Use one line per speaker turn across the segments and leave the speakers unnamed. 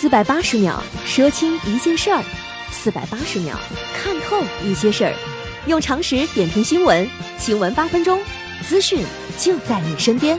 四百八十秒说清一件事儿，四百八十秒看透一些事儿，用常识点评新闻，新闻八分钟，资讯就在你身边。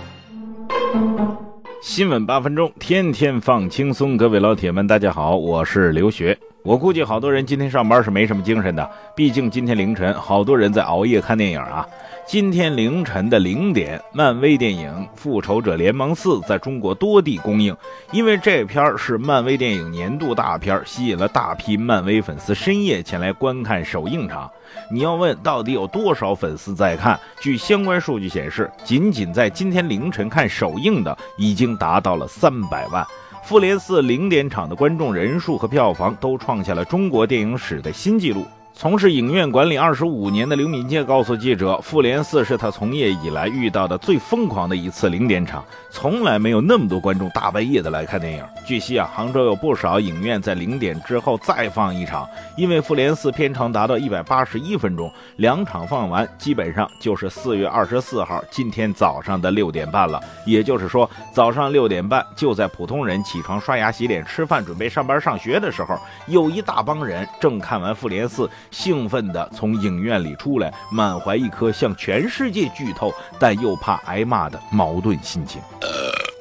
新闻八分钟，天天放轻松。各位老铁们，大家好，我是刘学。我估计好多人今天上班是没什么精神的，毕竟今天凌晨好多人在熬夜看电影啊。今天凌晨的零点，漫威电影《复仇者联盟四》在中国多地公映。因为这片是漫威电影年度大片，吸引了大批漫威粉丝深夜前来观看首映场。你要问到底有多少粉丝在看？据相关数据显示，仅仅在今天凌晨看首映的已经达到了三百万。复联四零点场的观众人数和票房都创下了中国电影史的新纪录。从事影院管理二十五年的刘敏介告诉记者：“复联四是他从业以来遇到的最疯狂的一次零点场，从来没有那么多观众大半夜的来看电影。”据悉啊，杭州有不少影院在零点之后再放一场，因为复联四片长达到一百八十一分钟，两场放完基本上就是四月二十四号今天早上的六点半了。也就是说，早上六点半就在普通人起床、刷牙、洗脸、吃饭、准备上班、上学的时候，有一大帮人正看完复联四。兴奋地从影院里出来，满怀一颗向全世界剧透但又怕挨骂的矛盾心情。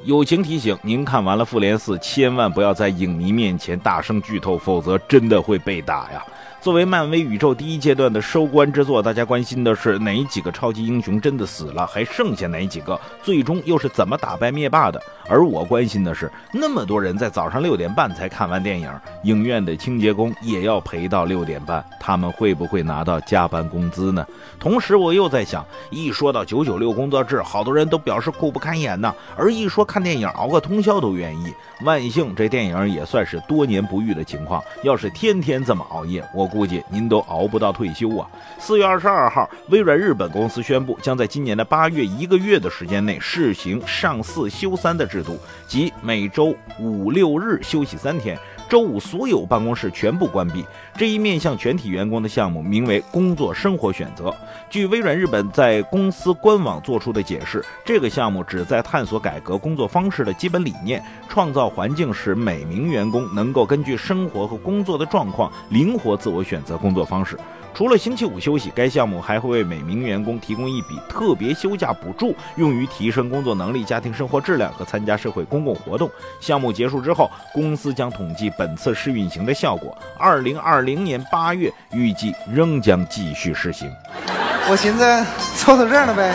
友情提醒：您看完了《复联四》，千万不要在影迷面前大声剧透，否则真的会被打呀。作为漫威宇宙第一阶段的收官之作，大家关心的是哪几个超级英雄真的死了，还剩下哪几个？最终又是怎么打败灭霸的？而我关心的是，那么多人在早上六点半才看完电影，影院的清洁工也要陪到六点半，他们会不会拿到加班工资呢？同时，我又在想，一说到九九六工作制，好多人都表示苦不堪言呐。而一说看电影，熬个通宵都愿意。万幸，这电影也算是多年不遇的情况。要是天天这么熬夜，我估计您都熬不到退休啊！四月二十二号，微软日本公司宣布，将在今年的八月一个月的时间内试行上四休三的制度，即每周五六日休息三天。周五所有办公室全部关闭。这一面向全体员工的项目名为“工作生活选择”。据微软日本在公司官网做出的解释，这个项目旨在探索改革工作方式的基本理念，创造环境，使每名员工能够根据生活和工作的状况灵活自我选择工作方式。除了星期五休息，该项目还会为每名员工提供一笔特别休假补助，用于提升工作能力、家庭生活质量和参加社会公共活动。项目结束之后，公司将统计本次试运行的效果。二零二零年八月，预计仍将继续实行。
我寻思凑到这儿了呗。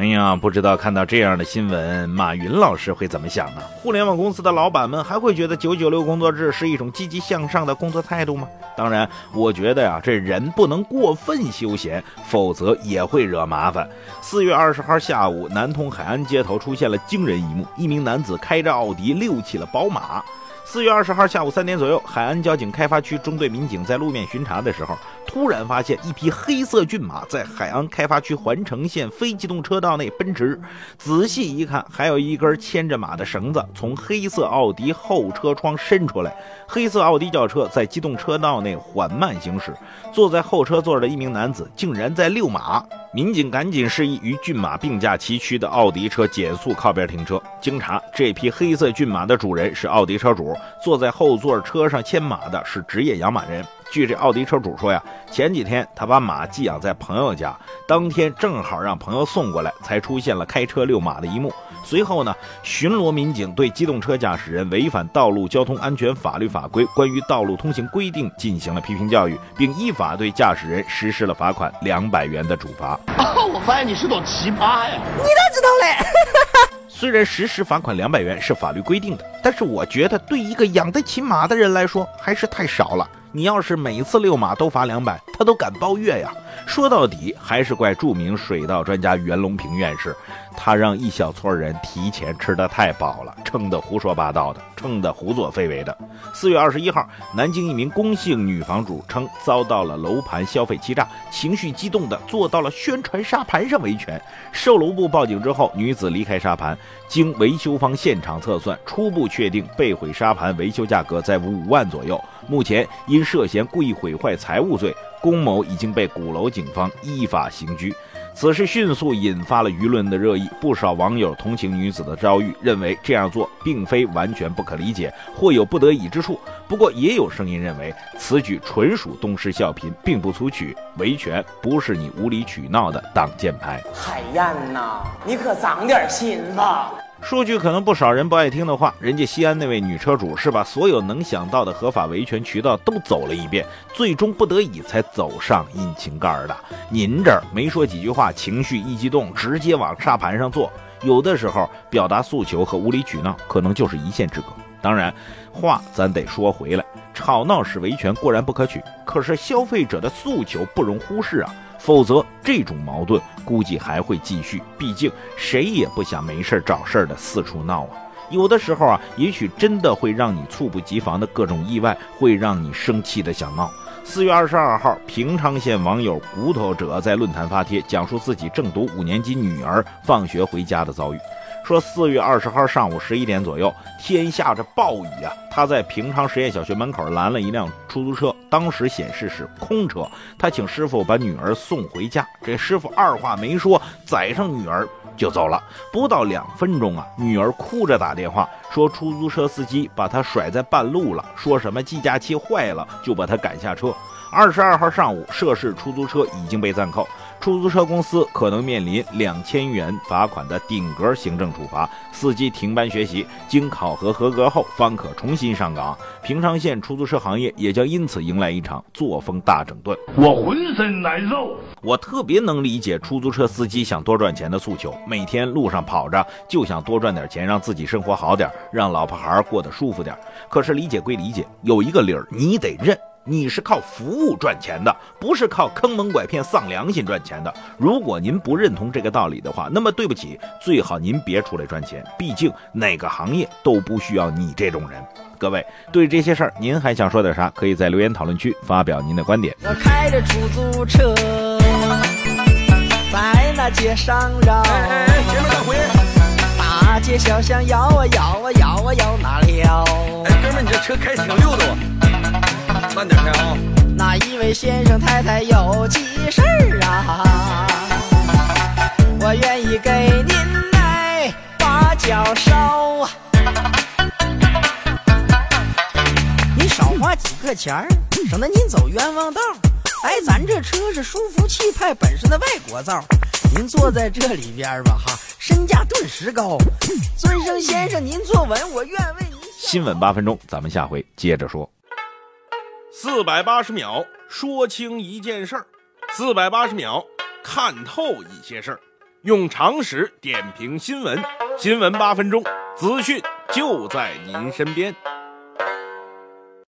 哎呀，不知道看到这样的新闻，马云老师会怎么想呢？互联网公司的老板们还会觉得九九六工作制是一种积极向上的工作态度吗？当然，我觉得呀，这人不能过分休闲，否则也会惹麻烦。四月二十号下午，南通海安街头出现了惊人一幕：一名男子开着奥迪溜起了宝马。四月二十号下午三点左右，海安交警开发区中队民警在路面巡查的时候，突然发现一匹黑色骏马在海安开发区环城线非机动车道内奔驰。仔细一看，还有一根牵着马的绳子从黑色奥迪后车窗伸出来。黑色奥迪轿车在机动车道内缓慢行驶，坐在后车座的一名男子竟然在遛马。民警赶紧示意与骏马并驾齐驱的奥迪车减速靠边停车。经查，这匹黑色骏马的主人是奥迪车主，坐在后座车上牵马的是职业养马人。据这奥迪车主说呀，前几天他把马寄养在朋友家，当天正好让朋友送过来，才出现了开车遛马的一幕。随后呢，巡逻民警对机动车驾驶人违反道路交通安全法律法规关于道路通行规定进行了批评教育，并依法对驾驶人实施了罚款两百元的处罚。
哦，我发现你是朵奇葩呀！
你咋知道嘞？
虽然实施罚款两百元是法律规定的，但是我觉得对一个养得起马的人来说还是太少了。你要是每次遛马都罚两百，他都敢包月呀？说到底还是怪著名水稻专家袁隆平院士，他让一小撮人提前吃得太饱了，撑得胡说八道的，撑得胡作非为的。四月二十一号，南京一名龚姓女房主称遭到了楼盘消费欺诈，情绪激动的坐到了宣传沙盘上维权。售楼部报警之后，女子离开沙盘，经维修方现场测算，初步确定被毁沙盘维修价格在五万左右。目前因涉嫌故意毁坏财物罪，龚某已经被鼓楼警方依法刑拘。此事迅速引发了舆论的热议，不少网友同情女子的遭遇，认为这样做并非完全不可理解，或有不得已之处。不过，也有声音认为此举纯属东施效颦，并不足取。维权不是你无理取闹的挡箭牌。
海燕呐，你可长点心吧。
说句可能不少人不爱听的话，人家西安那位女车主是把所有能想到的合法维权渠道都走了一遍，最终不得已才走上引擎盖的。您这儿没说几句话，情绪一激动，直接往沙盘上坐。有的时候表达诉求和无理取闹可能就是一线之隔。当然，话咱得说回来，吵闹式维权固然不可取，可是消费者的诉求不容忽视啊。否则，这种矛盾估计还会继续。毕竟，谁也不想没事找事儿的四处闹啊。有的时候啊，也许真的会让你猝不及防的各种意外，会让你生气的想闹。四月二十二号，平昌县网友骨头者在论坛发帖，讲述自己正读五年级女儿放学回家的遭遇。说四月二十号上午十一点左右，天下着暴雨啊，他在平昌实验小学门口拦了一辆出租车，当时显示是空车，他请师傅把女儿送回家。这师傅二话没说，载上女儿就走了。不到两分钟啊，女儿哭着打电话说，出租车司机把她甩在半路了，说什么计价器坏了，就把她赶下车。二十二号上午，涉事出租车已经被暂扣。出租车公司可能面临两千元罚款的顶格行政处罚，司机停班学习，经考核合格后方可重新上岗。平昌县出租车行业也将因此迎来一场作风大整顿。
我浑身难受，
我特别能理解出租车司机想多赚钱的诉求，每天路上跑着就想多赚点钱，让自己生活好点，让老婆孩过得舒服点。可是理解归理解，有一个理儿你得认。你是靠服务赚钱的，不是靠坑蒙拐骗丧良心赚钱的。如果您不认同这个道理的话，那么对不起，最好您别出来赚钱。毕竟哪个行业都不需要你这种人。各位，对这些事儿您还想说点啥？可以在留言讨论区发表您的观点。
我开着出租车，在那街上绕，
前面回。
大街小巷摇啊摇啊摇啊摇哪了？
哎，哥们，你这车开挺溜的哦。慢点开啊！
那一位先生太太有急事儿啊，我愿意给您来把脚捎。您少花几个钱儿，省得您走冤枉道。哎，咱这车是舒服气派本身的外国造，您坐在这里边吧，哈，身价顿时高。尊生先生，您坐稳，我愿为您。
新闻八分钟，咱们下回接着说。
四百八十秒说清一件事儿，四百八十秒看透一些事儿，用常识点评新闻，新闻八分钟，资讯就在您身边。